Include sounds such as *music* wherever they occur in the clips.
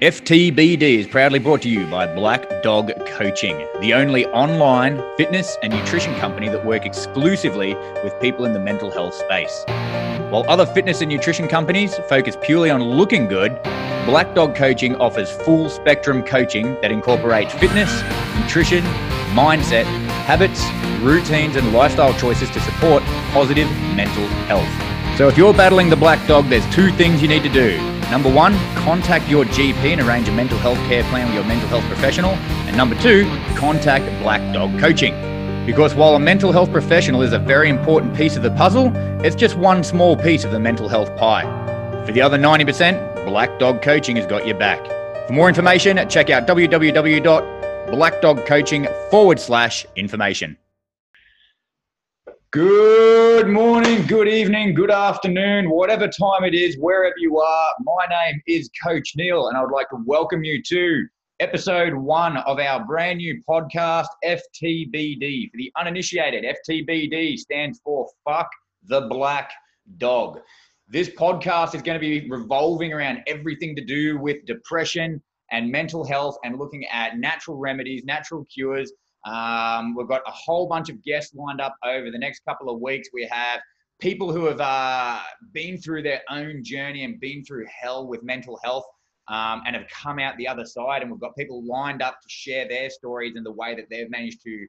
FTBD is proudly brought to you by Black Dog Coaching, the only online fitness and nutrition company that work exclusively with people in the mental health space. While other fitness and nutrition companies focus purely on looking good, Black Dog Coaching offers full spectrum coaching that incorporates fitness, nutrition, mindset, habits, routines, and lifestyle choices to support positive mental health. So if you're battling the black dog, there's two things you need to do. Number one, contact your GP and arrange a mental health care plan with your mental health professional. And number two, contact Black Dog Coaching. Because while a mental health professional is a very important piece of the puzzle, it's just one small piece of the mental health pie. For the other 90%, Black Dog Coaching has got your back. For more information, check out www.blackdogcoaching forward slash information. Good morning, good evening, good afternoon, whatever time it is, wherever you are. My name is Coach Neil, and I would like to welcome you to episode one of our brand new podcast, FTBD. For the uninitiated, FTBD stands for Fuck the Black Dog. This podcast is going to be revolving around everything to do with depression and mental health and looking at natural remedies, natural cures um, we've got a whole bunch of guests lined up over the next couple of weeks. We have people who have uh, been through their own journey and been through hell with mental health um, and have come out the other side. And we've got people lined up to share their stories and the way that they've managed to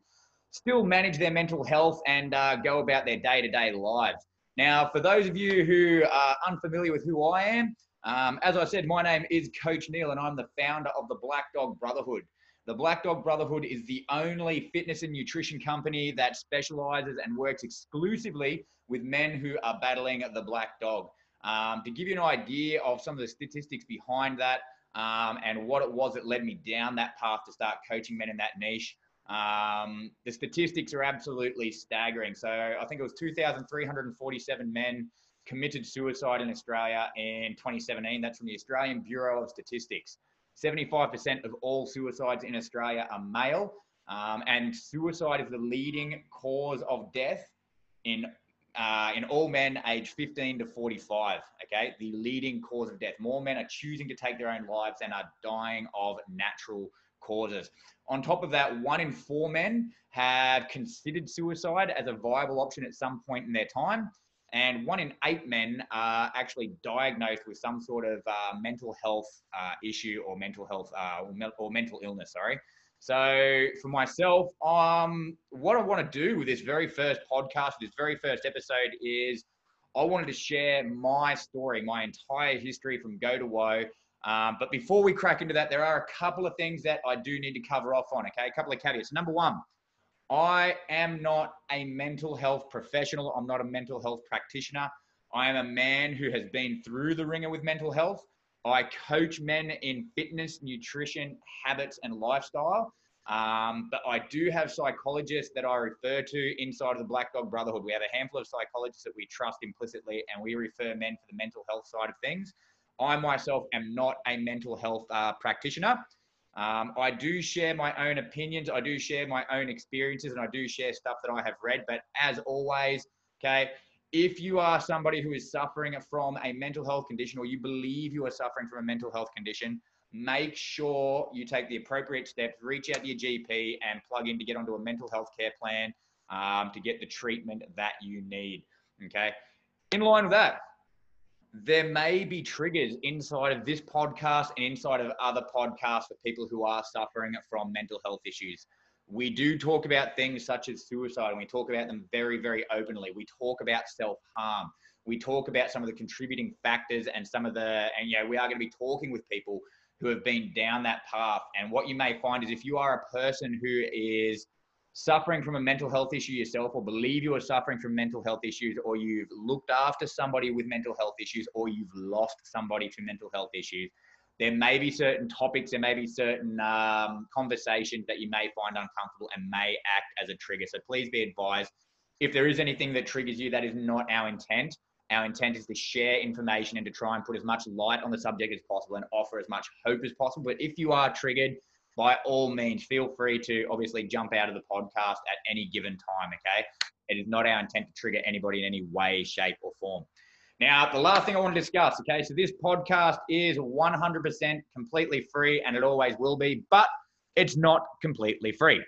still manage their mental health and uh, go about their day to day lives. Now, for those of you who are unfamiliar with who I am, um, as I said, my name is Coach Neil and I'm the founder of the Black Dog Brotherhood. The Black Dog Brotherhood is the only fitness and nutrition company that specializes and works exclusively with men who are battling the black dog. Um, to give you an idea of some of the statistics behind that um, and what it was that led me down that path to start coaching men in that niche, um, the statistics are absolutely staggering. So I think it was 2,347 men committed suicide in Australia in 2017. That's from the Australian Bureau of Statistics. 75% of all suicides in Australia are male, um, and suicide is the leading cause of death in uh, in all men aged 15 to 45. Okay, the leading cause of death. More men are choosing to take their own lives and are dying of natural causes. On top of that, one in four men have considered suicide as a viable option at some point in their time and one in eight men are actually diagnosed with some sort of uh, mental health uh, issue or mental health uh, or, me- or, mental illness. Sorry. So for myself, um, what I want to do with this very first podcast, this very first episode, is I wanted to share my story, my entire history from go to whoa. Um, but before we crack into that, there are a couple of things that I do need to cover off on. Okay, a couple of caveats. Number one, I am not a mental health professional. I'm not a mental health practitioner. I am a man who has been through the wringer with mental health. I coach men in fitness, nutrition, habits, and lifestyle. Um, but I do have psychologists that I refer to inside of the Black Dog Brotherhood. We have a handful of psychologists that we trust implicitly, and we refer men for the mental health side of things. I myself am not a mental health uh, practitioner. Um, I do share my own opinions. I do share my own experiences and I do share stuff that I have read. But as always, okay, if you are somebody who is suffering from a mental health condition or you believe you are suffering from a mental health condition, make sure you take the appropriate steps, reach out to your GP and plug in to get onto a mental health care plan um, to get the treatment that you need. Okay. In line with that, there may be triggers inside of this podcast and inside of other podcasts for people who are suffering from mental health issues. We do talk about things such as suicide, and we talk about them very, very openly. We talk about self harm. We talk about some of the contributing factors and some of the, and you know, we are going to be talking with people who have been down that path. And what you may find is if you are a person who is suffering from a mental health issue yourself or believe you are suffering from mental health issues or you've looked after somebody with mental health issues or you've lost somebody to mental health issues there may be certain topics there may be certain um, conversations that you may find uncomfortable and may act as a trigger. So please be advised if there is anything that triggers you that is not our intent. Our intent is to share information and to try and put as much light on the subject as possible and offer as much hope as possible. But if you are triggered by all means, feel free to obviously jump out of the podcast at any given time. Okay. It is not our intent to trigger anybody in any way, shape, or form. Now, the last thing I want to discuss, okay, so this podcast is 100% completely free and it always will be, but it's not completely free.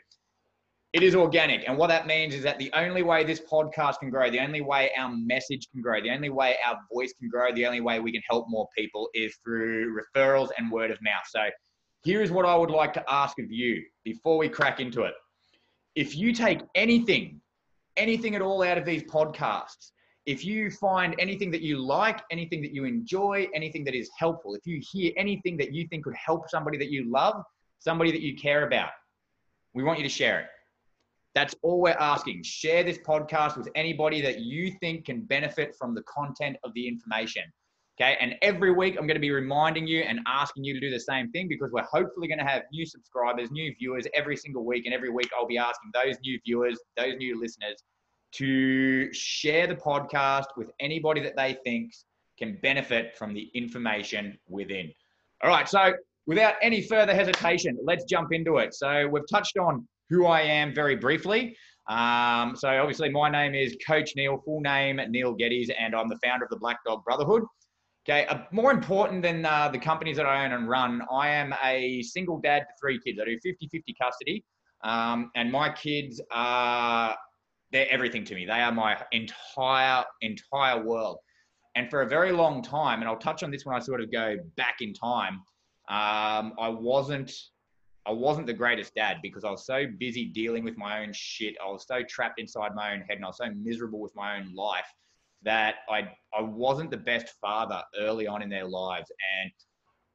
It is organic. And what that means is that the only way this podcast can grow, the only way our message can grow, the only way our voice can grow, the only way we can help more people is through referrals and word of mouth. So here is what I would like to ask of you before we crack into it. If you take anything, anything at all out of these podcasts, if you find anything that you like, anything that you enjoy, anything that is helpful, if you hear anything that you think could help somebody that you love, somebody that you care about, we want you to share it. That's all we're asking. Share this podcast with anybody that you think can benefit from the content of the information. Okay. And every week I'm going to be reminding you and asking you to do the same thing because we're hopefully going to have new subscribers, new viewers every single week. And every week I'll be asking those new viewers, those new listeners to share the podcast with anybody that they think can benefit from the information within. All right. So without any further hesitation, let's jump into it. So we've touched on who I am very briefly. Um, so obviously my name is Coach Neil, full name Neil Geddes, and I'm the founder of the Black Dog Brotherhood. Okay, uh, more important than uh, the companies that I own and run, I am a single dad to three kids. I do 50-50 custody, um, and my kids are they're everything to me. They are my entire entire world. And for a very long time, and I'll touch on this when I sort of go back in time, um, I wasn't I wasn't the greatest dad because I was so busy dealing with my own shit. I was so trapped inside my own head and I was so miserable with my own life that I I wasn't the best father early on in their lives. And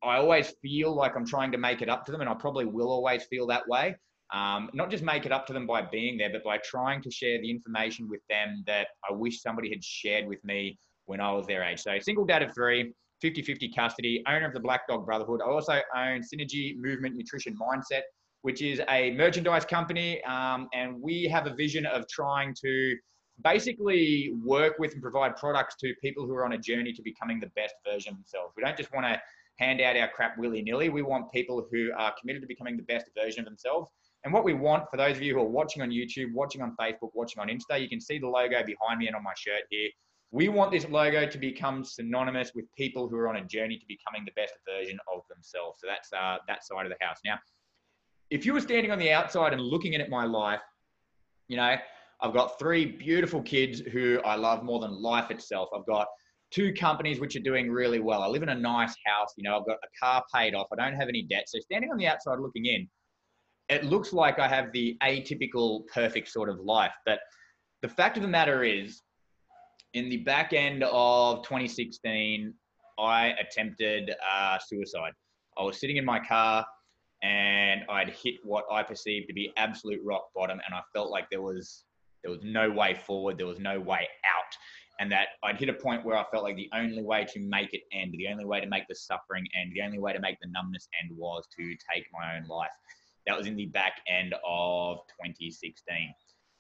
I always feel like I'm trying to make it up to them, and I probably will always feel that way. Um, not just make it up to them by being there, but by trying to share the information with them that I wish somebody had shared with me when I was their age. So, single dad of three, 50 50 custody, owner of the Black Dog Brotherhood. I also own Synergy Movement Nutrition Mindset, which is a merchandise company. Um, and we have a vision of trying to basically work with and provide products to people who are on a journey to becoming the best version of themselves. We don't just want to hand out our crap willy nilly. We want people who are committed to becoming the best version of themselves. And what we want for those of you who are watching on YouTube, watching on Facebook, watching on Insta, you can see the logo behind me and on my shirt here. We want this logo to become synonymous with people who are on a journey to becoming the best version of themselves. So that's uh, that side of the house. Now, if you were standing on the outside and looking at my life, you know, I've got three beautiful kids who I love more than life itself. I've got two companies which are doing really well. I live in a nice house. You know, I've got a car paid off. I don't have any debt. So standing on the outside looking in, it looks like I have the atypical perfect sort of life. But the fact of the matter is, in the back end of 2016, I attempted uh, suicide. I was sitting in my car and I'd hit what I perceived to be absolute rock bottom, and I felt like there was there was no way forward, there was no way out, and that I'd hit a point where I felt like the only way to make it end, the only way to make the suffering end, the only way to make the numbness end was to take my own life. That was in the back end of 2016.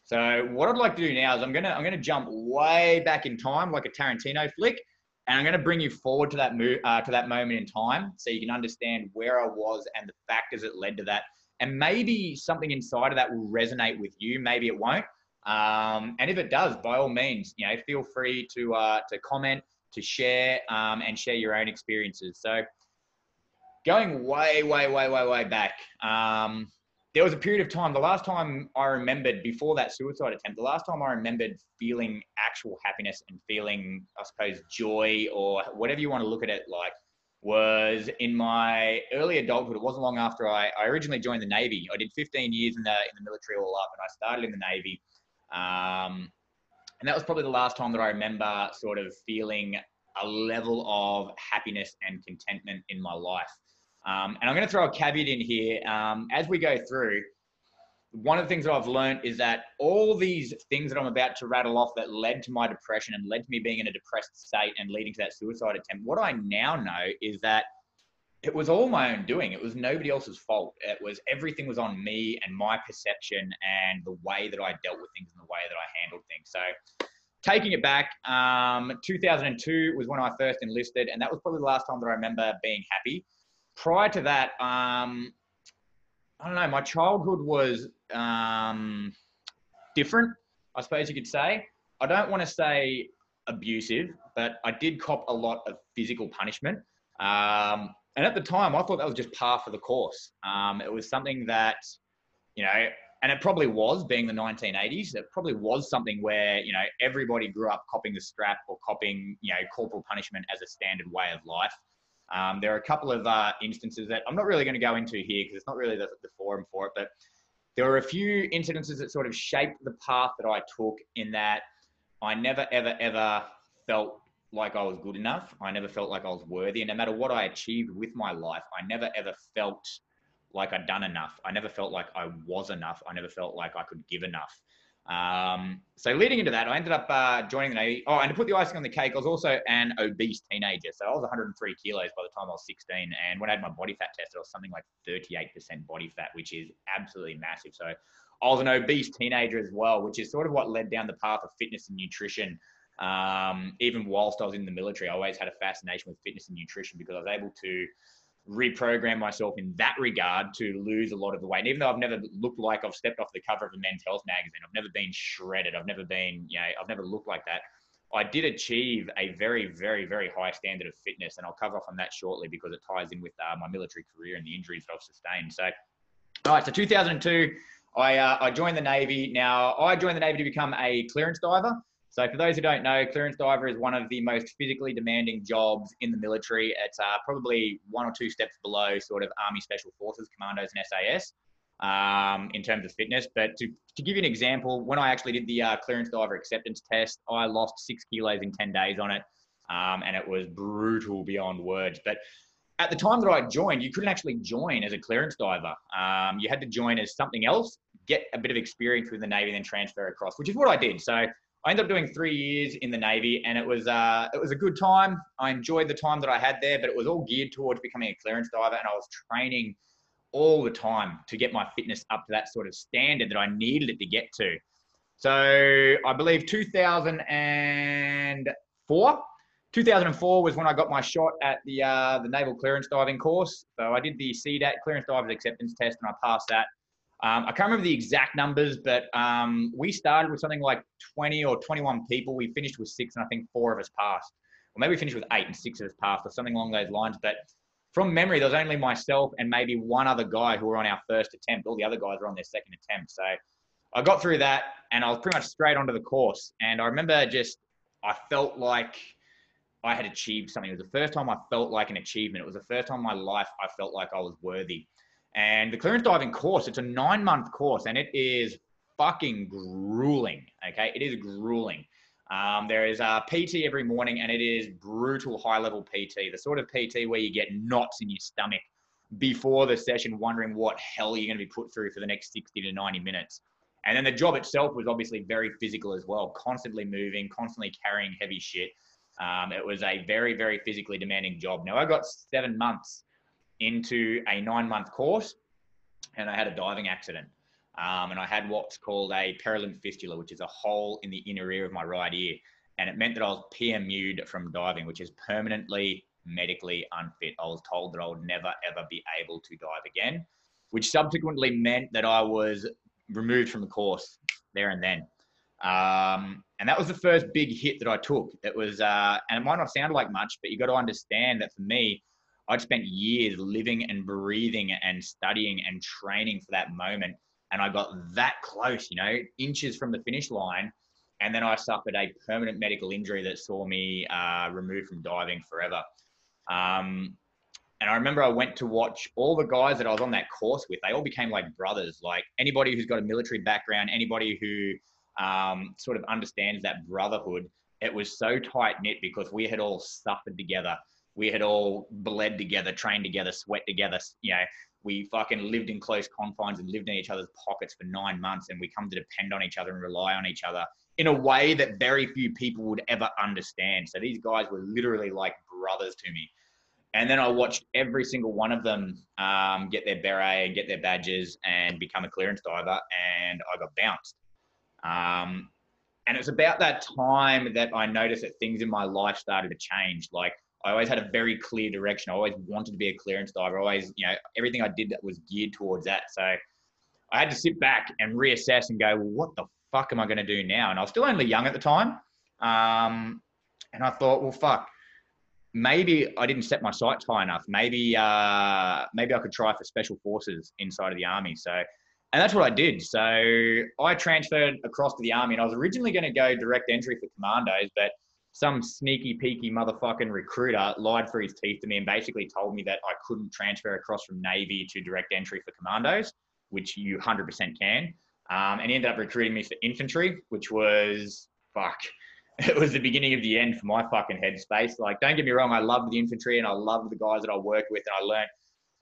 So what I'd like to do now is I'm gonna I'm gonna jump way back in time like a Tarantino flick, and I'm gonna bring you forward to that mo- uh, to that moment in time so you can understand where I was and the factors that led to that, and maybe something inside of that will resonate with you. Maybe it won't. Um, and if it does, by all means, you know, feel free to uh, to comment, to share, um, and share your own experiences. So, going way, way, way, way, way back, um, there was a period of time, the last time I remembered before that suicide attempt, the last time I remembered feeling actual happiness and feeling, I suppose, joy or whatever you want to look at it like, was in my early adulthood. It wasn't long after I, I originally joined the Navy. I did 15 years in the, in the military all up, and I started in the Navy. Um, and that was probably the last time that I remember sort of feeling a level of happiness and contentment in my life. Um, and I'm going to throw a caveat in here. Um, as we go through, one of the things that I've learned is that all these things that I'm about to rattle off that led to my depression and led to me being in a depressed state and leading to that suicide attempt, what I now know is that it was all my own doing. It was nobody else's fault. It was everything was on me and my perception and the way that I dealt with things and the way that I handled things. So, taking it back, um, 2002 was when I first enlisted, and that was probably the last time that I remember being happy prior to that, um, I don't know, my childhood was um, different, I suppose you could say. I don't want to say abusive, but I did cop a lot of physical punishment. Um, and at the time, I thought that was just par for the course. Um, it was something that, you know, and it probably was being the 1980s. It probably was something where, you know, everybody grew up copying the strap or copying, you know, corporal punishment as a standard way of life. Um, there are a couple of uh, instances that I'm not really going to go into here because it's not really the, the forum for it, but there were a few incidences that sort of shaped the path that I took in that I never, ever, ever felt like I was good enough. I never felt like I was worthy. And no matter what I achieved with my life, I never, ever felt like I'd done enough. I never felt like I was enough. I never felt like I could give enough. Um, so leading into that, I ended up uh, joining the Navy. Oh, and to put the icing on the cake, I was also an obese teenager. So I was 103 kilos by the time I was 16. And when I had my body fat tested, I was something like 38% body fat, which is absolutely massive. So I was an obese teenager as well, which is sort of what led down the path of fitness and nutrition. Um, even whilst I was in the military, I always had a fascination with fitness and nutrition because I was able to reprogram myself in that regard to lose a lot of the weight. And even though I've never looked like I've stepped off the cover of a men's health magazine, I've never been shredded, I've never been, you know, I've never looked like that. I did achieve a very, very, very high standard of fitness, and I'll cover off on that shortly because it ties in with uh, my military career and the injuries that I've sustained. So, all right, so 2002, I, uh, I joined the Navy. Now, I joined the Navy to become a clearance diver. So, for those who don't know, clearance diver is one of the most physically demanding jobs in the military. It's uh, probably one or two steps below sort of Army Special Forces commandos and SAS um, in terms of fitness. But to, to give you an example, when I actually did the uh, clearance diver acceptance test, I lost six kilos in 10 days on it. Um, and it was brutal beyond words. But at the time that I joined, you couldn't actually join as a clearance diver. Um, you had to join as something else, get a bit of experience with the Navy, and then transfer across, which is what I did. So I ended up doing three years in the Navy, and it was uh, it was a good time. I enjoyed the time that I had there, but it was all geared towards becoming a clearance diver, and I was training all the time to get my fitness up to that sort of standard that I needed it to get to. So I believe 2004. 2004 was when I got my shot at the uh, the naval clearance diving course. So I did the CDAT clearance divers acceptance test, and I passed that. Um, I can't remember the exact numbers, but um, we started with something like 20 or 21 people. We finished with six, and I think four of us passed. Or maybe we finished with eight and six of us passed, or something along those lines. But from memory, there was only myself and maybe one other guy who were on our first attempt. All the other guys were on their second attempt. So I got through that, and I was pretty much straight onto the course. And I remember just, I felt like I had achieved something. It was the first time I felt like an achievement. It was the first time in my life I felt like I was worthy. And the clearance diving course, it's a nine month course and it is fucking grueling. Okay. It is grueling. Um, there is a PT every morning and it is brutal high level PT, the sort of PT where you get knots in your stomach before the session, wondering what hell you're going to be put through for the next 60 to 90 minutes. And then the job itself was obviously very physical as well, constantly moving, constantly carrying heavy shit. Um, it was a very, very physically demanding job. Now, I got seven months into a nine month course and I had a diving accident. Um, and I had what's called a perilymph fistula, which is a hole in the inner ear of my right ear. And it meant that I was PMU'd from diving, which is permanently medically unfit. I was told that I would never, ever be able to dive again, which subsequently meant that I was removed from the course there and then. Um, and that was the first big hit that I took. It was, uh, and it might not sound like much, but you got to understand that for me, I'd spent years living and breathing and studying and training for that moment. And I got that close, you know, inches from the finish line. And then I suffered a permanent medical injury that saw me uh, removed from diving forever. Um, and I remember I went to watch all the guys that I was on that course with. They all became like brothers. Like anybody who's got a military background, anybody who um, sort of understands that brotherhood. It was so tight knit because we had all suffered together we had all bled together, trained together, sweat together. You know, we fucking lived in close confines and lived in each other's pockets for nine months, and we come to depend on each other and rely on each other in a way that very few people would ever understand. So these guys were literally like brothers to me. And then I watched every single one of them um, get their beret and get their badges and become a clearance diver, and I got bounced. Um, and it's about that time that I noticed that things in my life started to change. Like I always had a very clear direction. I always wanted to be a clearance diver. I always, you know, everything I did that was geared towards that. So I had to sit back and reassess and go, well, what the fuck am I going to do now? And I was still only young at the time. Um, And I thought, well, fuck, maybe I didn't set my sights high enough. Maybe, uh, maybe I could try for special forces inside of the army. So, and that's what I did. So I transferred across to the army, and I was originally going to go direct entry for commandos, but some sneaky peaky motherfucking recruiter lied for his teeth to me and basically told me that I couldn't transfer across from Navy to direct entry for commandos, which you 100% can. Um, and he ended up recruiting me for infantry, which was fuck. *laughs* It was the beginning of the end for my fucking headspace. Like, don't get me wrong, I love the infantry and I love the guys that I work with, and I learned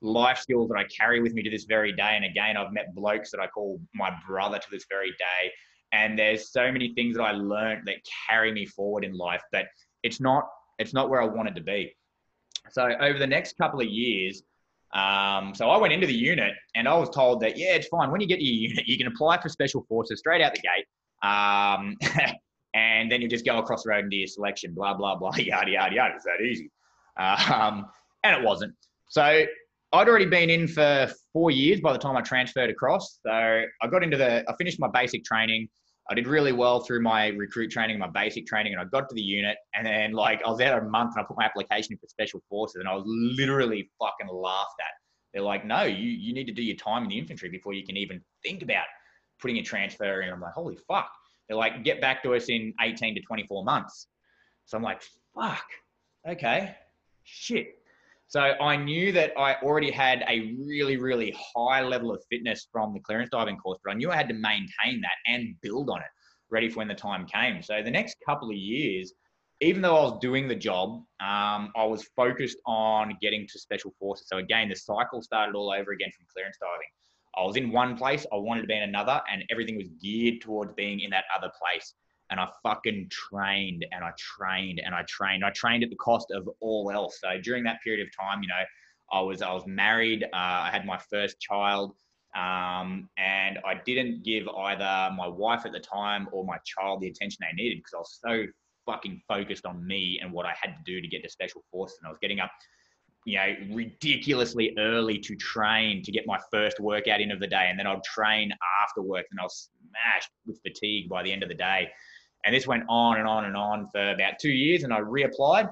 life skills that I carry with me to this very day. And again, I've met blokes that I call my brother to this very day. And there's so many things that I learned that carry me forward in life, but it's not it's not where I wanted to be. So over the next couple of years, um, so I went into the unit and I was told that yeah, it's fine. When you get to your unit, you can apply for special forces straight out the gate. Um, *laughs* and then you just go across the road and do your selection, blah, blah, blah, *laughs* yada, yada, yada. It's that easy. Um, and it wasn't. So I'd already been in for four years by the time I transferred across. So I got into the, I finished my basic training. I did really well through my recruit training, my basic training, and I got to the unit. And then, like, I was there a month and I put my application in for special forces, and I was literally fucking laughed at. They're like, no, you, you need to do your time in the infantry before you can even think about putting a transfer in. I'm like, holy fuck. They're like, get back to us in 18 to 24 months. So I'm like, fuck, okay, shit. So I knew that I already had a really, really high level of fitness from the clearance diving course, but I knew I had to maintain that and build on it, ready for when the time came. So the next couple of years, even though I was doing the job, um, I was focused on getting to special forces. So again, the cycle started all over again from clearance diving. I was in one place, I wanted to be in another, and everything was geared towards being in that other place. And I fucking trained and I trained and I trained. I trained at the cost of all else. So during that period of time, you know, I was I was married. Uh, I had my first child, um, and I didn't give either my wife at the time or my child the attention they needed because I was so fucking focused on me and what I had to do to get to special forces. And I was getting up you know, ridiculously early to train to get my first workout in of the day. And then I'd train after work and I'll smash with fatigue by the end of the day. And this went on and on and on for about two years. And I reapplied.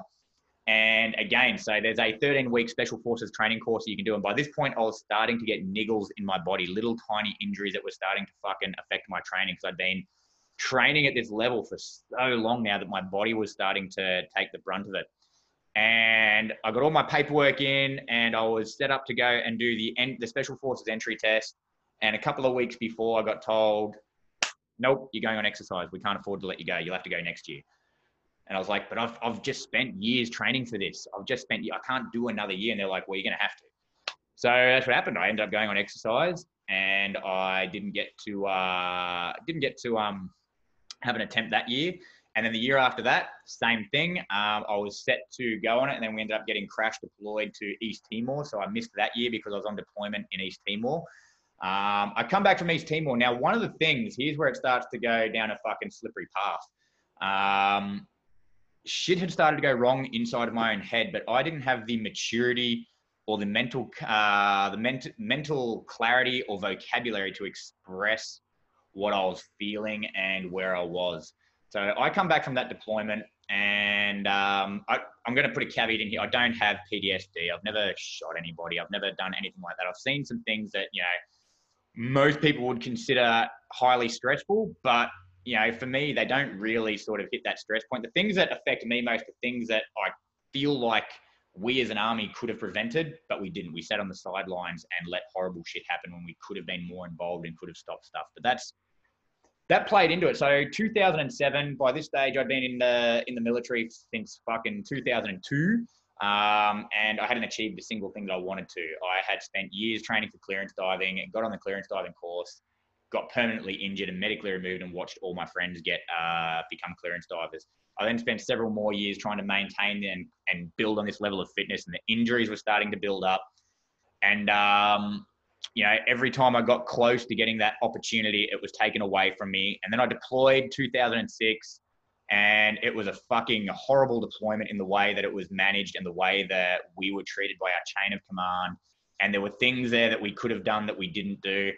And again, so there's a 13 week special forces training course that you can do. And by this point, I was starting to get niggles in my body, little tiny injuries that were starting to fucking affect my training because I'd been training at this level for so long now that my body was starting to take the brunt of it and I got all my paperwork in, and I was set up to go and do the en- the special forces entry test. And a couple of weeks before, I got told, "Nope, you're going on exercise. We can't afford to let you go. You'll have to go next year." And I was like, "But I've I've just spent years training for this. I've just spent I can't do another year." And they're like, "Well, you're gonna have to." So that's what happened. I ended up going on exercise, and I didn't get to uh, didn't get to um, have an attempt that year. And then the year after that, same thing. Um, I was set to go on it, and then we ended up getting crash deployed to East Timor. So I missed that year because I was on deployment in East Timor. Um, I come back from East Timor. Now, one of the things, here's where it starts to go down a fucking slippery path. Um, shit had started to go wrong inside of my own head, but I didn't have the maturity or the mental, uh, the ment- mental clarity or vocabulary to express what I was feeling and where I was. So I come back from that deployment and um, I, am going to put a caveat in here. I don't have PTSD. I've never shot anybody. I've never done anything like that. I've seen some things that, you know, most people would consider highly stressful, but, you know, for me, they don't really sort of hit that stress point. The things that affect me most are things that I feel like we as an army could have prevented, but we didn't. We sat on the sidelines and let horrible shit happen when we could have been more involved and could have stopped stuff. But that's that played into it. So 2007, by this stage, I'd been in the in the military since fucking 2002, um, and I hadn't achieved a single thing that I wanted to. I had spent years training for clearance diving and got on the clearance diving course, got permanently injured and medically removed, and watched all my friends get uh, become clearance divers. I then spent several more years trying to maintain and and build on this level of fitness, and the injuries were starting to build up, and um, you know, every time I got close to getting that opportunity, it was taken away from me. And then I deployed 2006, and it was a fucking horrible deployment in the way that it was managed and the way that we were treated by our chain of command. And there were things there that we could have done that we didn't do.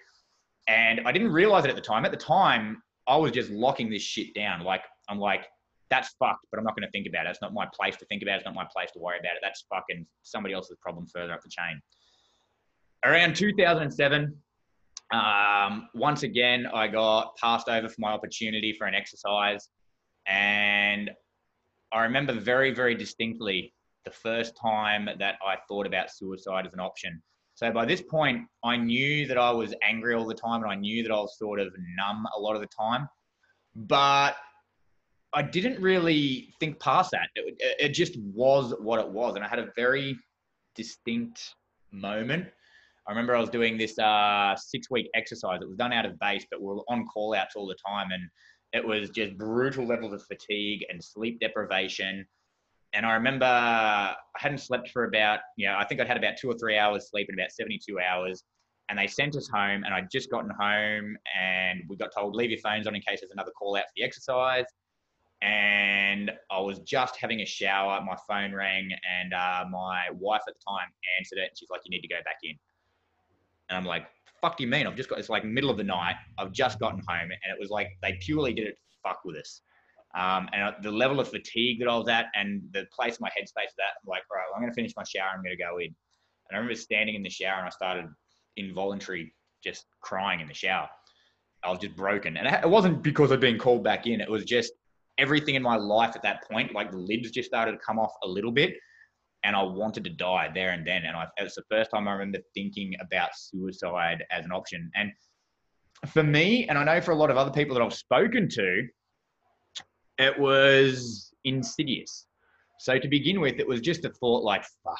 And I didn't realize it at the time. At the time, I was just locking this shit down. Like, I'm like, that's fucked, but I'm not going to think about it. It's not my place to think about it. It's not my place to worry about it. That's fucking somebody else's problem further up the chain. Around 2007, um, once again, I got passed over for my opportunity for an exercise. And I remember very, very distinctly the first time that I thought about suicide as an option. So by this point, I knew that I was angry all the time and I knew that I was sort of numb a lot of the time. But I didn't really think past that. It, it just was what it was. And I had a very distinct moment. I remember I was doing this uh, six week exercise. It was done out of base, but we were on call outs all the time. And it was just brutal levels of fatigue and sleep deprivation. And I remember I hadn't slept for about, you know, I think I'd had about two or three hours sleep in about 72 hours. And they sent us home, and I'd just gotten home, and we got told, leave your phones on in case there's another call out for the exercise and I was just having a shower. My phone rang, and uh, my wife at the time answered it. And she's like, "You need to go back in." And I'm like, "Fuck do you mean? I've just got it's like middle of the night. I've just gotten home, and it was like they purely did it to fuck with us." Um, and the level of fatigue that I was at, and the place my headspace was at, I'm like, "Right, I'm going to finish my shower. I'm going to go in." And I remember standing in the shower, and I started involuntary just crying in the shower. I was just broken, and it wasn't because I'd been called back in. It was just everything in my life at that point, like the lids just started to come off a little bit. And I wanted to die there and then. And I, it was the first time I remember thinking about suicide as an option. And for me, and I know for a lot of other people that I've spoken to, it was insidious. So to begin with, it was just a thought like, fuck,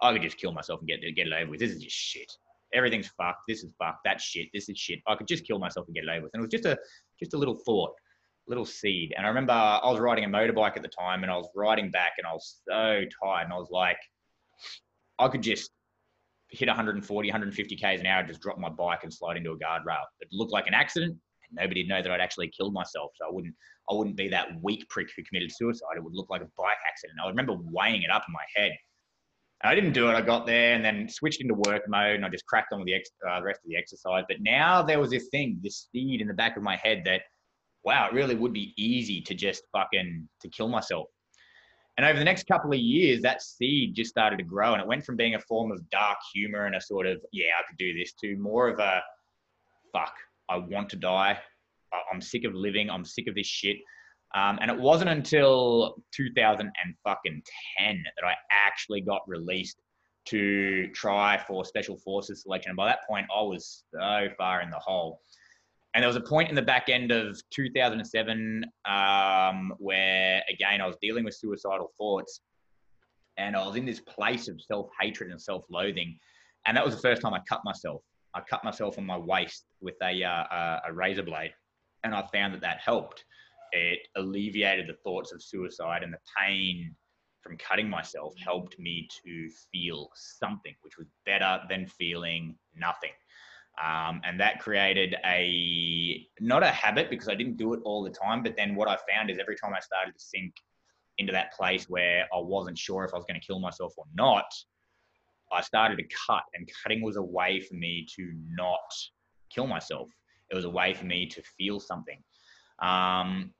I could just kill myself and get, get it over with. This is just shit. Everything's fucked. This is fucked. That shit. This is shit. I could just kill myself and get it over with. And it was just a, just a little thought little seed. And I remember I was riding a motorbike at the time and I was riding back and I was so tired and I was like, I could just hit 140, 150 Ks an hour, just drop my bike and slide into a guardrail. It looked like an accident and nobody'd know that I'd actually killed myself. So I wouldn't, I wouldn't be that weak prick who committed suicide. It would look like a bike accident. I remember weighing it up in my head. And I didn't do it. I got there and then switched into work mode and I just cracked on with the, ex- uh, the rest of the exercise. But now there was this thing, this seed in the back of my head that wow, it really would be easy to just fucking to kill myself. And over the next couple of years, that seed just started to grow, and it went from being a form of dark humor and a sort of yeah, I could do this to more of a fuck, I want to die. I'm sick of living. I'm sick of this shit. Um, and it wasn't until 2010 that I actually got released to try for special forces selection. And by that point, I was so far in the hole. And there was a point in the back end of 2007 um, where, again, I was dealing with suicidal thoughts and I was in this place of self hatred and self loathing. And that was the first time I cut myself. I cut myself on my waist with a, uh, a razor blade. And I found that that helped. It alleviated the thoughts of suicide and the pain from cutting myself helped me to feel something, which was better than feeling nothing. Um, and that created a not a habit because I didn't do it all the time, but then what I found is every time I started to sink into that place where I wasn't sure if I was going to kill myself or not, I started to cut, and cutting was a way for me to not kill myself. It was a way for me to feel something. Um,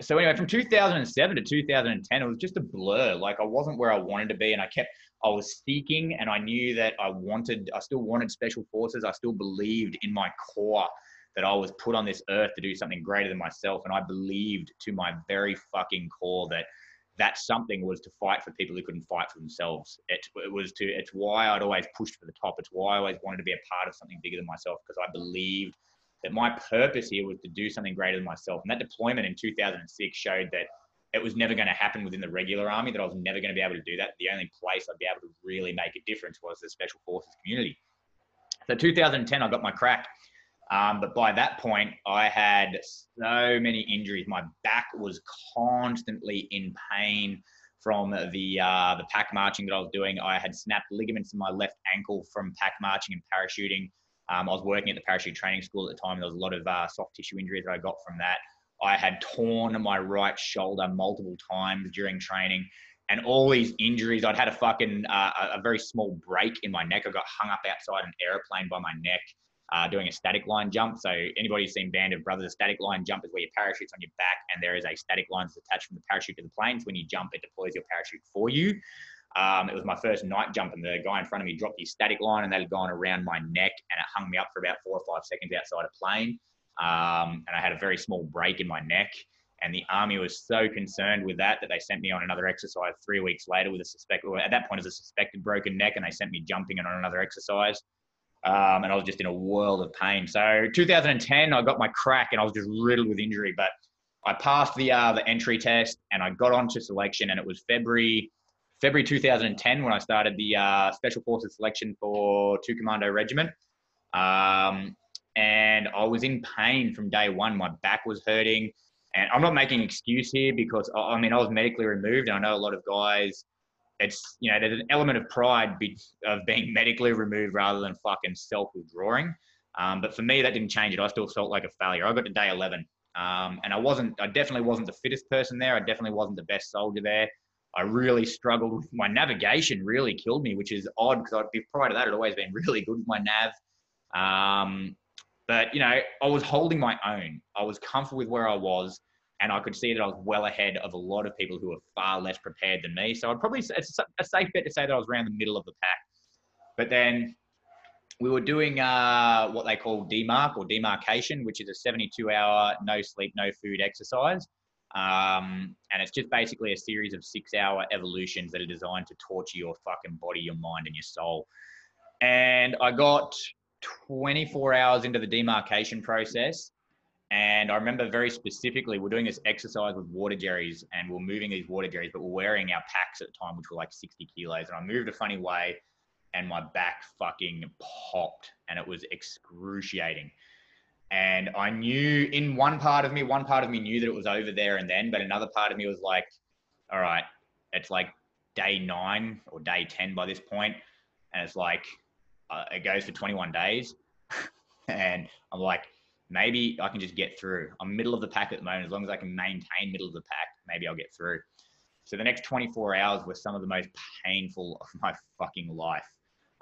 so anyway, from 2007 to 2010, it was just a blur. Like I wasn't where I wanted to be, and I kept I was seeking and I knew that I wanted, I still wanted special forces. I still believed in my core that I was put on this earth to do something greater than myself. And I believed to my very fucking core that that something was to fight for people who couldn't fight for themselves. It, it was to, it's why I'd always pushed for the top. It's why I always wanted to be a part of something bigger than myself because I believed that my purpose here was to do something greater than myself. And that deployment in 2006 showed that it was never going to happen within the regular army, that I was never going to be able to do that. The only place I'd be able to really make a difference was the special forces community. So 2010, I got my crack. Um, but by that point, I had so many injuries. My back was constantly in pain from the uh, the pack marching that I was doing. I had snapped ligaments in my left ankle from pack marching and parachuting. Um, I was working at the parachute training school at the time. There was a lot of uh, soft tissue injuries that I got from that. I had torn my right shoulder multiple times during training and all these injuries. I'd had a fucking uh, a very small break in my neck. I got hung up outside an airplane by my neck. uh, doing a static line jump. So anybody who's seen Band of Brothers, a static line jump is where your parachute's on your back and there is a static line that's attached from the parachute to the plane. So when you jump, it deploys your parachute for you. Um, it was my first night jump, and the guy in front of me dropped his static line, and that had gone around my neck, and it hung me up for about four or five seconds outside a plane. Um, and I had a very small break in my neck. And the army was so concerned with that that they sent me on another exercise three weeks later with a suspect. Well, at that point, it was a suspected broken neck, and they sent me jumping on another exercise. Um, and I was just in a world of pain. So 2010, I got my crack, and I was just riddled with injury. But I passed the uh, the entry test, and I got onto selection, and it was February February 2010 when I started the uh, Special Forces selection for Two Commando Regiment. Um, and I was in pain from day one. My back was hurting. And I'm not making an excuse here because I mean I was medically removed, and I know a lot of guys. It's you know there's an element of pride be, of being medically removed rather than fucking self withdrawing. Um, but for me, that didn't change it. I still felt like a failure. I got to day 11, um, and I wasn't. I definitely wasn't the fittest person there. I definitely wasn't the best soldier there. I really struggled with my navigation. Really killed me, which is odd because prior to that, I'd always been really good with my nav. Um, but you know, I was holding my own. I was comfortable with where I was, and I could see that I was well ahead of a lot of people who were far less prepared than me. So I'd probably it's a safe bet to say that I was around the middle of the pack. But then we were doing uh, what they call demarc or demarcation, which is a 72-hour no sleep, no food exercise. Um, and it's just basically a series of six-hour evolutions that are designed to torture your fucking body, your mind, and your soul. And I got 24 hours into the demarcation process. And I remember very specifically, we're doing this exercise with water jerrys and we're moving these water jerrys, but we're wearing our packs at the time, which were like 60 kilos. And I moved a funny way and my back fucking popped and it was excruciating. And I knew in one part of me, one part of me knew that it was over there and then, but another part of me was like, all right, it's like day nine or day 10 by this point, And it's like, uh, it goes for 21 days. *laughs* and I'm like, maybe I can just get through. I'm middle of the pack at the moment. As long as I can maintain middle of the pack, maybe I'll get through. So the next 24 hours were some of the most painful *laughs* of my fucking life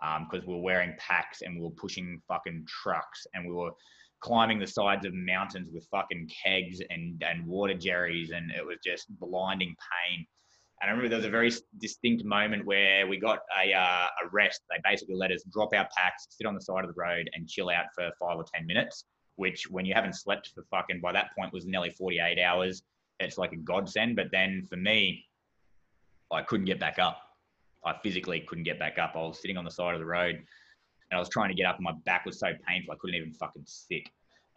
because um, we were wearing packs and we were pushing fucking trucks and we were climbing the sides of mountains with fucking kegs and, and water jerrys and it was just blinding pain. And I remember there was a very distinct moment where we got a, uh, a rest. They basically let us drop our packs, sit on the side of the road, and chill out for five or 10 minutes, which, when you haven't slept for fucking, by that point, was nearly 48 hours. It's like a godsend. But then for me, I couldn't get back up. I physically couldn't get back up. I was sitting on the side of the road and I was trying to get up, and my back was so painful, I couldn't even fucking sit.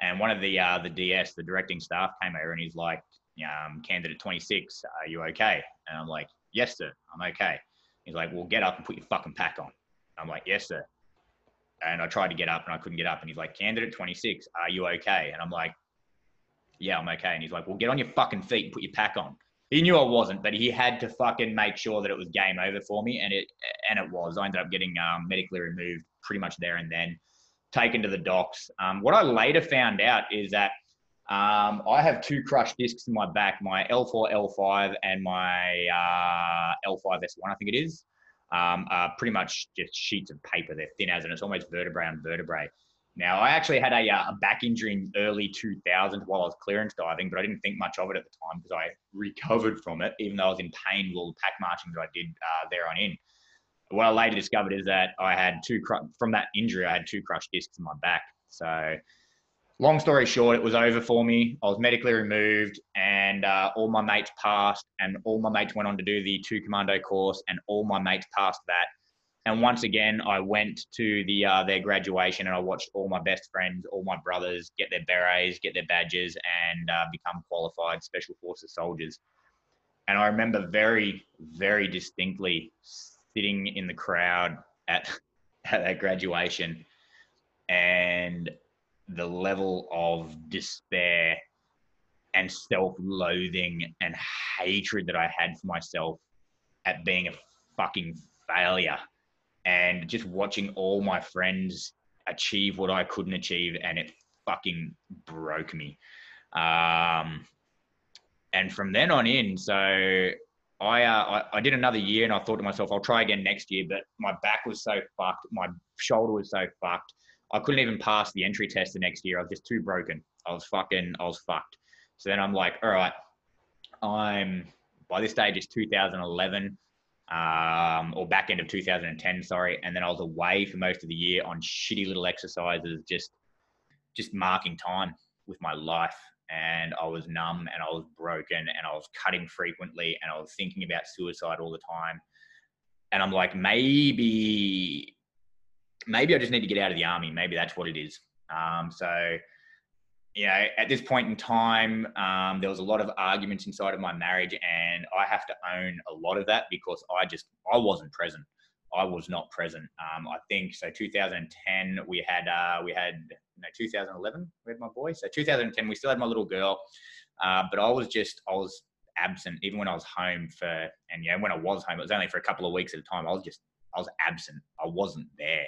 And one of the uh, the DS, the directing staff, came over and he's like, um, candidate 26, are you okay? And I'm like, yes, sir, I'm okay. He's like, well, get up and put your fucking pack on. I'm like, yes, sir. And I tried to get up and I couldn't get up. And he's like, candidate 26, are you okay? And I'm like, yeah, I'm okay. And he's like, well, get on your fucking feet and put your pack on. He knew I wasn't, but he had to fucking make sure that it was game over for me. And it, and it was. I ended up getting um, medically removed pretty much there and then, taken to the docs. Um, what I later found out is that um, I have two crushed discs in my back, my L4, L5, and my uh, L5S1, I think it is. Um, pretty much just sheets of paper. They're thin as, and it's almost vertebrae on vertebrae. Now, I actually had a, uh, a, back injury in early 2000 while I was clearance diving, but I didn't think much of it at the time because I recovered from it, even though I was in pain with all the pack marching that I did uh, there on in. What I later discovered is that I had two, cr- from that injury, I had two crushed discs in my back. So long story short, it was over for me. I was medically removed, and uh, all my mates passed, and all my mates went on to do the two commando course, and all my mates passed that. And once again, I went to the uh, their graduation, and I watched all my best friends, all my brothers, get their berets, get their badges, and uh, become qualified special forces soldiers. And I remember very, very distinctly sitting in the crowd at *laughs* at that graduation, and the level of despair and self-loathing and hatred that I had for myself at being a fucking failure and just watching all my friends achieve what I couldn't achieve and it fucking broke me. Um, and from then on in, so I, uh, I, I did another year and I thought to myself, I'll try again next year, but my back was so fucked, my shoulder was so fucked. I couldn't even pass the entry test the next year. I was just too broken. I was fucking, I was fucked. So then I'm like, all right, I'm by this stage it's 2011 um, or back end of 2010, sorry. And then I was away for most of the year on shitty little exercises, just just marking time with my life. And I was numb and I was broken and I was cutting frequently and I was thinking about suicide all the time. And I'm like, maybe, maybe I just need to get out of the army. Maybe that's what it is. Um, so you know, at this point in time, um, there was a lot of arguments inside of my marriage, and I have to own a lot of that because I just I wasn't present. I was not present. Um, I think so. 2010, we had uh, we had no 2011. We had my boy. So 2010, we still had my little girl, uh, but I was just I was absent even when I was home for and yeah, when I was home, it was only for a couple of weeks at a time. I was just I was absent. I wasn't there.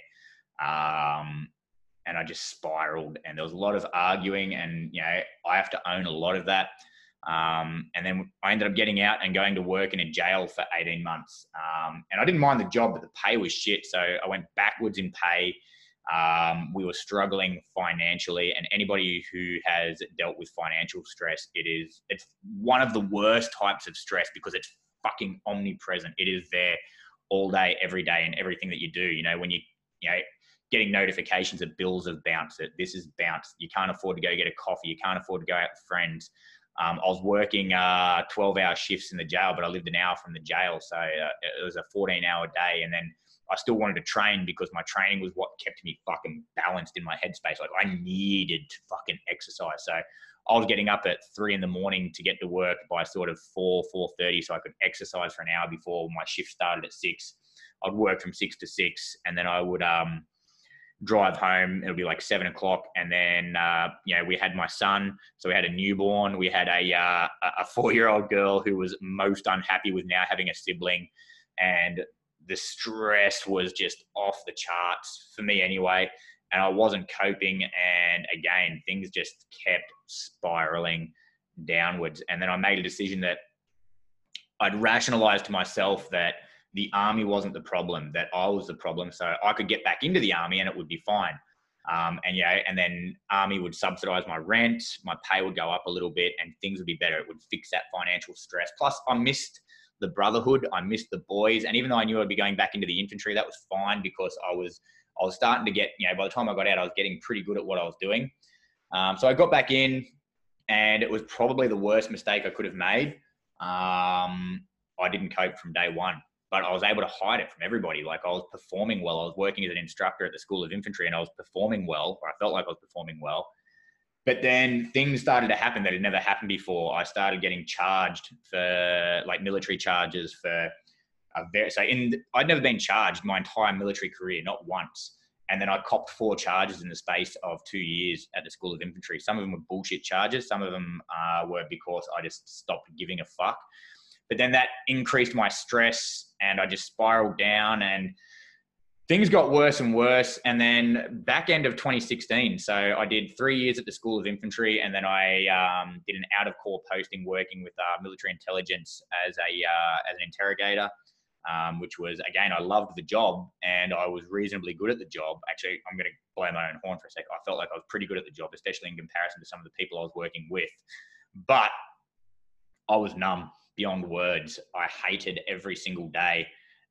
Um, and I just spiraled. And there was a lot of arguing, and you know, I have to own a lot of that. Um, and then I ended up getting out and going to work in a jail for 18 months. Um, and I didn't mind the job, but the pay was shit. So I went backwards in pay. Um, we were struggling financially, and anybody who has dealt with financial stress, it is it's one of the worst types of stress because it's fucking omnipresent. It is there all day, every day, and everything that you do. You know, when you you know getting notifications that bills have bounced, that this is bounced. You can't afford to go get a coffee. You can't afford to go out with friends. Um, I was working uh, 12 hour shifts in the jail, but I lived an hour from the jail. So uh, it was a 14 hour day. And then I still wanted to train because my training was what kept me fucking balanced in my headspace. Like I needed to fucking exercise. So I was getting up at three in the morning to get to work by sort of four, 4.30 so I could exercise for an hour before my shift started at six. I'd work from six to six and then I would, um, drive home. It'll be like seven o'clock, and then uh, you know we had my son, so we had a newborn. We had a uh, a four year old girl who was most unhappy with now having a sibling, and the stress was just off the charts for me anyway. And I wasn't coping, and again things just kept spiraling downwards. And then I made a decision that I'd rationalize to myself that the army wasn't the problem, that I was the problem. So I could get back into the army and it would be fine. Um, and yeah, and then army would subsidize my rent, my pay would go up a little bit, and things would be better. It would fix that financial stress. Plus, I missed the brotherhood, I missed the boys, and even though I knew I'd be going back into the infantry, that was fine because I was I was starting to get, you know, by the time I got out, I was getting pretty good at what I was doing. Um, so I got back in, and it was probably the worst mistake I could have made. Um, I didn't cope from day one but I was able to hide it from everybody. Like I was performing well. I was working as an instructor at the School of Infantry and I was performing well, or I felt like I was performing well. But then things started to happen that had never happened before. I started getting charged for like military charges for a very, so in, I'd never been charged my entire military career, not once. And then I copped four charges in the space of two years at the School of Infantry. Some of them were bullshit charges. Some of them uh, were because I just stopped giving a fuck. But then that increased my stress and I just spiraled down and things got worse and worse. And then back end of 2016, so I did three years at the School of Infantry, and then I um, did an out of corps posting working with uh, military intelligence as a uh, as an interrogator. Um, which was again, I loved the job and I was reasonably good at the job. Actually, I'm going to blow my own horn for a sec. I felt like I was pretty good at the job, especially in comparison to some of the people I was working with. But I was numb beyond words. I hated every single day,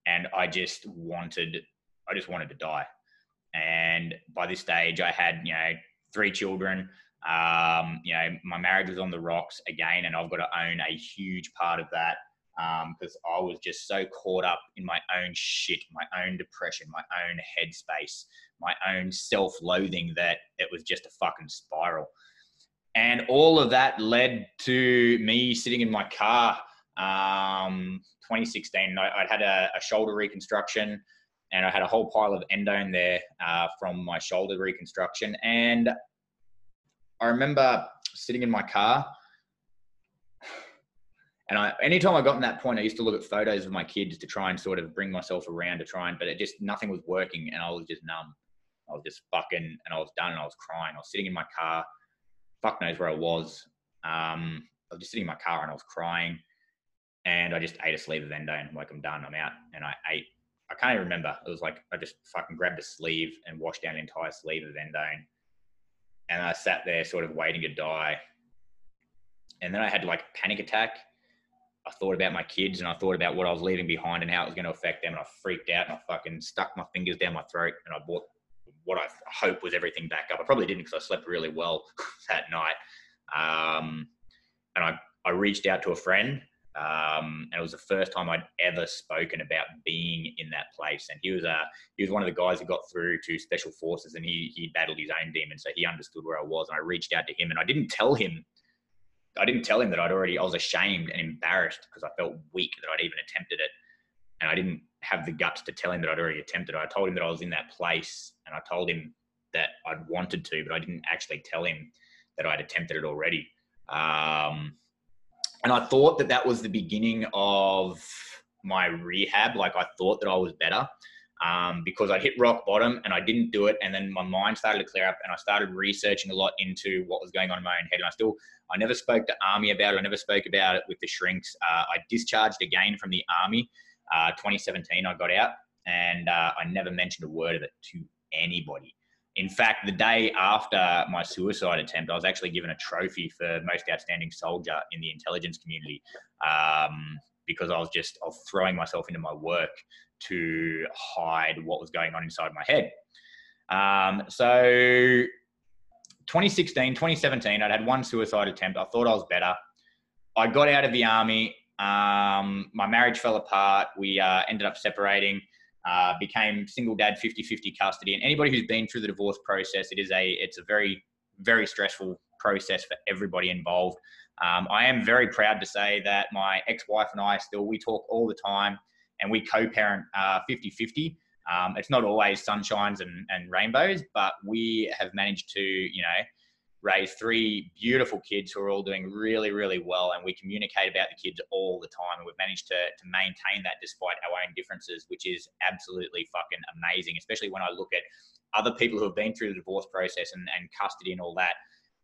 and I just wanted, I just wanted to die. And by this stage, I had you know three children. Um, you know, my marriage was on the rocks again, and I've got to own a huge part of that because um, I was just so caught up in my own shit, my own depression, my own headspace, my own self-loathing that it was just a fucking spiral. And all of that led to me sitting in my car um, 2016, I, would had a, a, shoulder reconstruction and I had a whole pile of endone there uh, from my shoulder reconstruction. And I remember sitting in my car and I, anytime I got in that point, I used to look at photos of my kids to try and sort of bring myself around to try and, but it just, nothing was working and I was just numb. I was just fucking, and I was done and I was crying. I was sitting in my car, fuck knows where I was. Um, I was just sitting in my car and I was crying and I just ate a sleeve of endone. Like I'm done, I'm out. And I ate I can't even remember. It was like I just fucking grabbed a sleeve and washed down an entire sleeve of endone. And I sat there sort of waiting to die. And then I had like a panic attack. I thought about my kids and I thought about what I was leaving behind and how it was going to affect them. And I freaked out and I fucking stuck my fingers down my throat and I bought what I hope was everything back up. I probably didn't because I slept really well *laughs* that night. Um, and I, I reached out to a friend um, and it was the first time I'd ever spoken about being in that place. And he was uh, he was one of the guys who got through to special forces, and he he battled his own demons, so he understood where I was. And I reached out to him, and I didn't tell him, I didn't tell him that I'd already. I was ashamed and embarrassed because I felt weak that I'd even attempted it, and I didn't have the guts to tell him that I'd already attempted it. I told him that I was in that place, and I told him that I'd wanted to, but I didn't actually tell him that I'd attempted it already. Um, and I thought that that was the beginning of my rehab. Like I thought that I was better um, because I hit rock bottom and I didn't do it. And then my mind started to clear up and I started researching a lot into what was going on in my own head. And I still, I never spoke to army about it. I never spoke about it with the shrinks. Uh, I discharged again from the army. Uh, 2017, I got out and uh, I never mentioned a word of it to anybody. In fact, the day after my suicide attempt, I was actually given a trophy for most outstanding soldier in the intelligence community um, because I was just I was throwing myself into my work to hide what was going on inside my head. Um, so 2016, 2017, I'd had one suicide attempt. I thought I was better. I got out of the army. Um, my marriage fell apart. We uh, ended up separating uh, became single dad 50-50 custody. And anybody who's been through the divorce process it is a it's a very very stressful process for everybody involved. Um, i am very proud to say that my ex-wife and i still we talk all the time and we co-parent uh, 50-50 um, it's not always sunshines and, and rainbows but we have managed to you know raised three beautiful kids who are all doing really, really well. And we communicate about the kids all the time. And we've managed to, to maintain that despite our own differences, which is absolutely fucking amazing, especially when I look at other people who have been through the divorce process and, and custody and all that.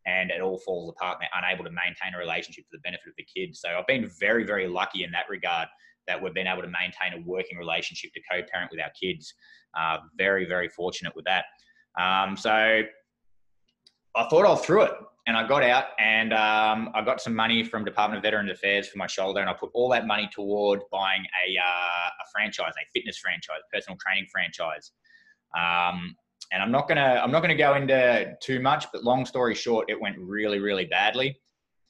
And it all falls apart. And they're unable to maintain a relationship for the benefit of the kids. So I've been very, very lucky in that regard that we've been able to maintain a working relationship to co-parent with our kids. Uh, very, very fortunate with that. Um, so I thought I'll through it and I got out and um, I got some money from Department of Veterans Affairs for my shoulder and I put all that money toward buying a, uh, a franchise, a fitness franchise, personal training franchise. Um, and I'm not gonna I'm not gonna go into too much, but long story short, it went really really badly.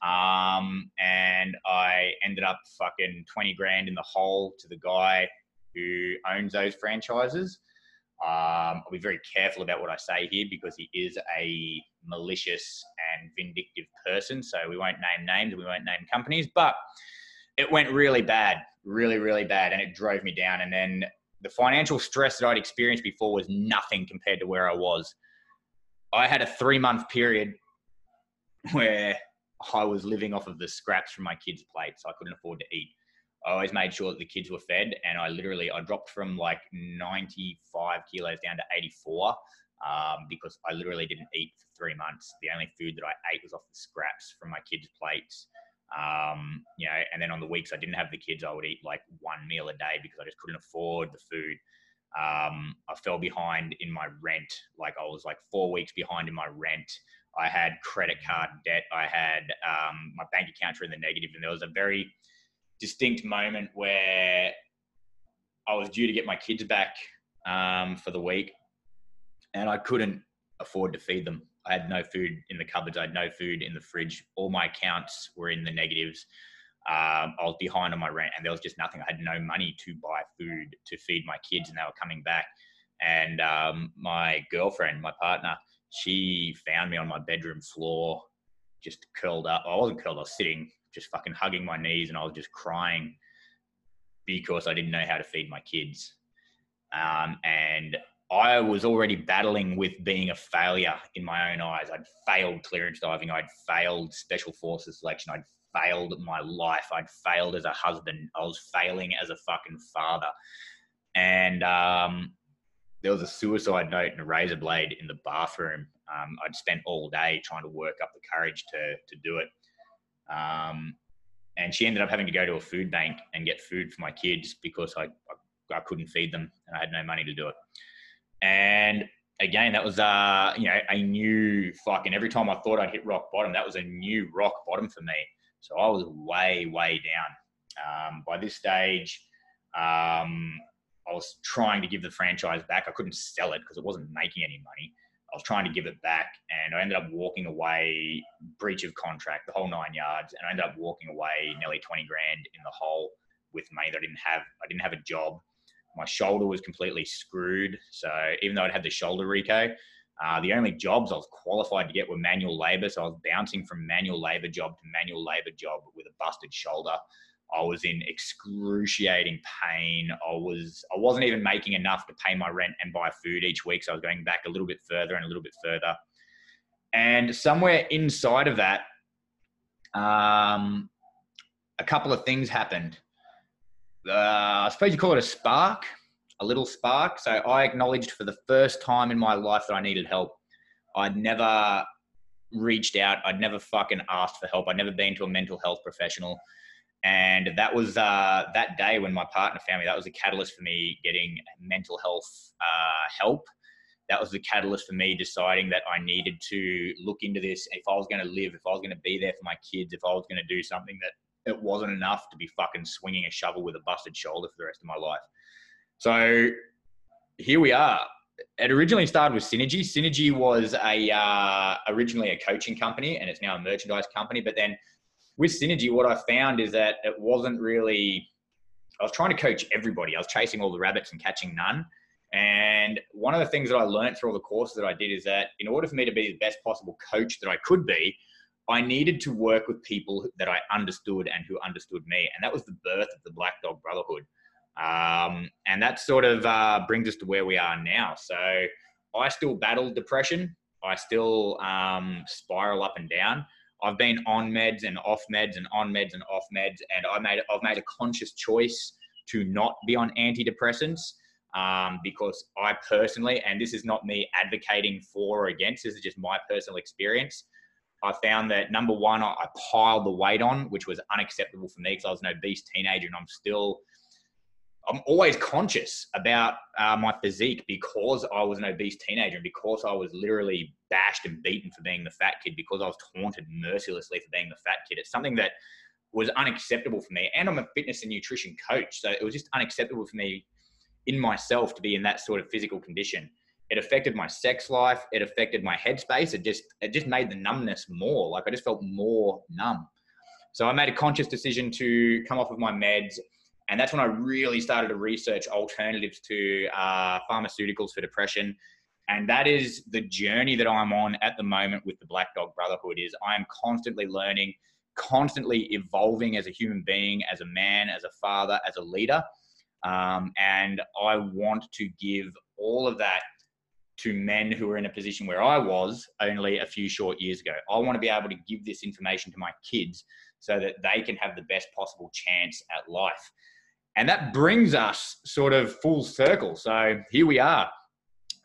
Um, and I ended up fucking 20 grand in the hole to the guy who owns those franchises. Um, I'll be very careful about what I say here because he is a malicious and vindictive person. So we won't name names, we won't name companies, but it went really bad, really, really bad, and it drove me down. And then the financial stress that I'd experienced before was nothing compared to where I was. I had a three month period *laughs* where I was living off of the scraps from my kids' plates. I couldn't afford to eat. I always made sure that the kids were fed, and I literally I dropped from like 95 kilos down to 84 um, because I literally didn't eat for three months. The only food that I ate was off the scraps from my kids' plates. Um, you know, and then on the weeks I didn't have the kids, I would eat like one meal a day because I just couldn't afford the food. Um, I fell behind in my rent. Like I was like four weeks behind in my rent. I had credit card debt. I had um, my bank accounts were in the negative, and there was a very distinct moment where I was due to get my kids back um, for the week, and I couldn't afford to feed them. I had no food in the cupboards. I had no food in the fridge. All my accounts were in the negatives. Um, I was behind on my rent, and there was just nothing. I had no money to buy food to feed my kids, and they were coming back. And um, my girlfriend, my partner, she found me on my bedroom floor, just curled up. I wasn't curled. I was sitting just fucking hugging my knees and I was just crying because I didn't know how to feed my kids. Um, and I was already battling with being a failure in my own eyes. I'd failed clearance diving. I'd failed special forces selection. I'd failed my life. I'd failed as a husband. I was failing as a fucking father. And um, there was a suicide note and a razor blade in the bathroom. Um, I'd spent all day trying to work up the courage to to do it. Um, and she ended up having to go to a food bank and get food for my kids because I, I I couldn't feed them and I had no money to do it. And again, that was uh, you know, a new fucking every time I thought I'd hit rock bottom, that was a new rock bottom for me. So I was way, way down. Um, by this stage, um, I was trying to give the franchise back. I couldn't sell it because it wasn't making any money. I was trying to give it back, and I ended up walking away, breach of contract, the whole nine yards, and I ended up walking away nearly twenty grand in the hole with money that I didn't have. I didn't have a job. My shoulder was completely screwed. So even though I'd had the shoulder reco, uh, the only jobs I was qualified to get were manual labor. So I was bouncing from manual labor job to manual labor job with a busted shoulder. I was in excruciating pain. I was I wasn't even making enough to pay my rent and buy food each week. So I was going back a little bit further and a little bit further. And somewhere inside of that, um, a couple of things happened. Uh, I suppose you call it a spark, a little spark. So I acknowledged for the first time in my life that I needed help. I'd never reached out. I'd never fucking asked for help. I'd never been to a mental health professional and that was uh, that day when my partner found me that was a catalyst for me getting mental health uh, help that was the catalyst for me deciding that i needed to look into this if i was going to live if i was going to be there for my kids if i was going to do something that it wasn't enough to be fucking swinging a shovel with a busted shoulder for the rest of my life so here we are it originally started with synergy synergy was a uh, originally a coaching company and it's now a merchandise company but then with Synergy, what I found is that it wasn't really, I was trying to coach everybody. I was chasing all the rabbits and catching none. And one of the things that I learned through all the courses that I did is that in order for me to be the best possible coach that I could be, I needed to work with people that I understood and who understood me. And that was the birth of the Black Dog Brotherhood. Um, and that sort of uh, brings us to where we are now. So I still battle depression. I still um, spiral up and down. I've been on meds and off meds and on meds and off meds, and I made I've made a conscious choice to not be on antidepressants um, because I personally, and this is not me advocating for or against, this is just my personal experience. I found that number one, I piled the weight on, which was unacceptable for me because I was an obese teenager, and I'm still I'm always conscious about uh, my physique because I was an obese teenager and because I was literally bashed and beaten for being the fat kid, because I was taunted mercilessly for being the fat kid. It's something that was unacceptable for me. And I'm a fitness and nutrition coach. So it was just unacceptable for me in myself to be in that sort of physical condition. It affected my sex life. It affected my headspace. It just, it just made the numbness more. Like I just felt more numb. So I made a conscious decision to come off of my meds and that's when I really started to research alternatives to uh, pharmaceuticals for depression. And that is the journey that I'm on at the moment with the Black Dog Brotherhood is I am constantly learning, constantly evolving as a human being, as a man, as a father, as a leader. Um, and I want to give all of that to men who are in a position where I was only a few short years ago. I want to be able to give this information to my kids so that they can have the best possible chance at life. And that brings us sort of full circle. So here we are,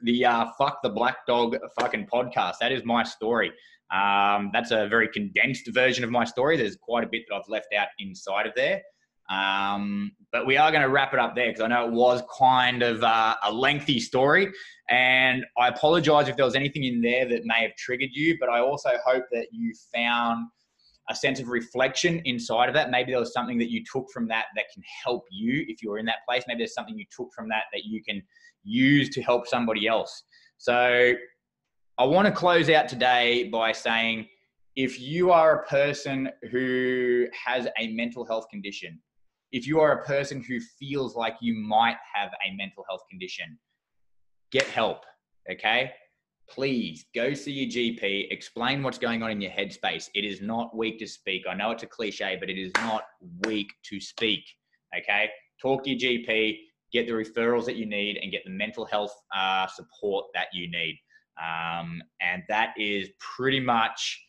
the uh, Fuck the Black Dog fucking podcast. That is my story. Um, that's a very condensed version of my story. There's quite a bit that I've left out inside of there. Um, but we are going to wrap it up there because I know it was kind of uh, a lengthy story. And I apologize if there was anything in there that may have triggered you, but I also hope that you found a sense of reflection inside of that. Maybe there was something that you took from that that can help you if you're in that place. Maybe there's something you took from that that you can use to help somebody else. So I want to close out today by saying if you are a person who has a mental health condition, if you are a person who feels like you might have a mental health condition, get help. Okay please go see your GP, explain what's going on in your headspace. It is not weak to speak. I know it's a cliche, but it is not weak to speak. Okay. Talk to your GP, get the referrals that you need, and get the mental health uh, support that you need. Um, and that is pretty much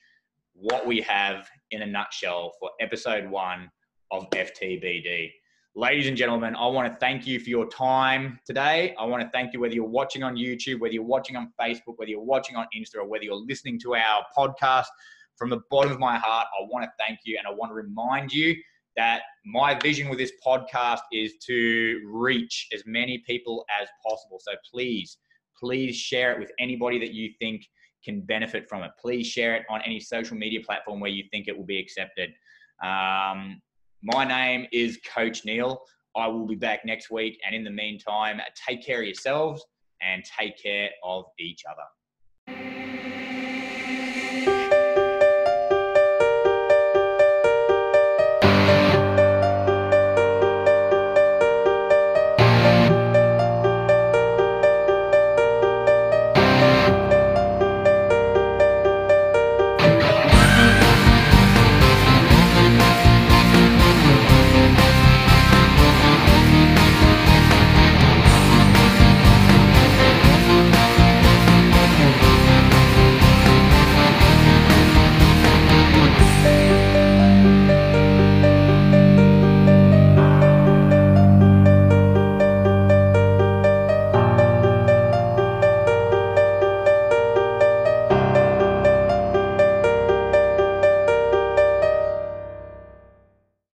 what we have in a nutshell for episode one of FTBD ladies and gentlemen, I want to thank you for your time today. I want to thank you whether you're watching on YouTube, whether you're watching on Facebook, whether you're watching on Insta, or whether you're listening to our podcast. From the bottom of my heart, I want to thank you and I want to remind you that my vision with this podcast is to reach as many people as possible. So please, please share it with anybody that you think can benefit from it. Please share it on any social media platform where you think it will be accepted. Um, my name is Coach Neil. I will be back next week. And in the meantime, take care of yourselves and take care of each other.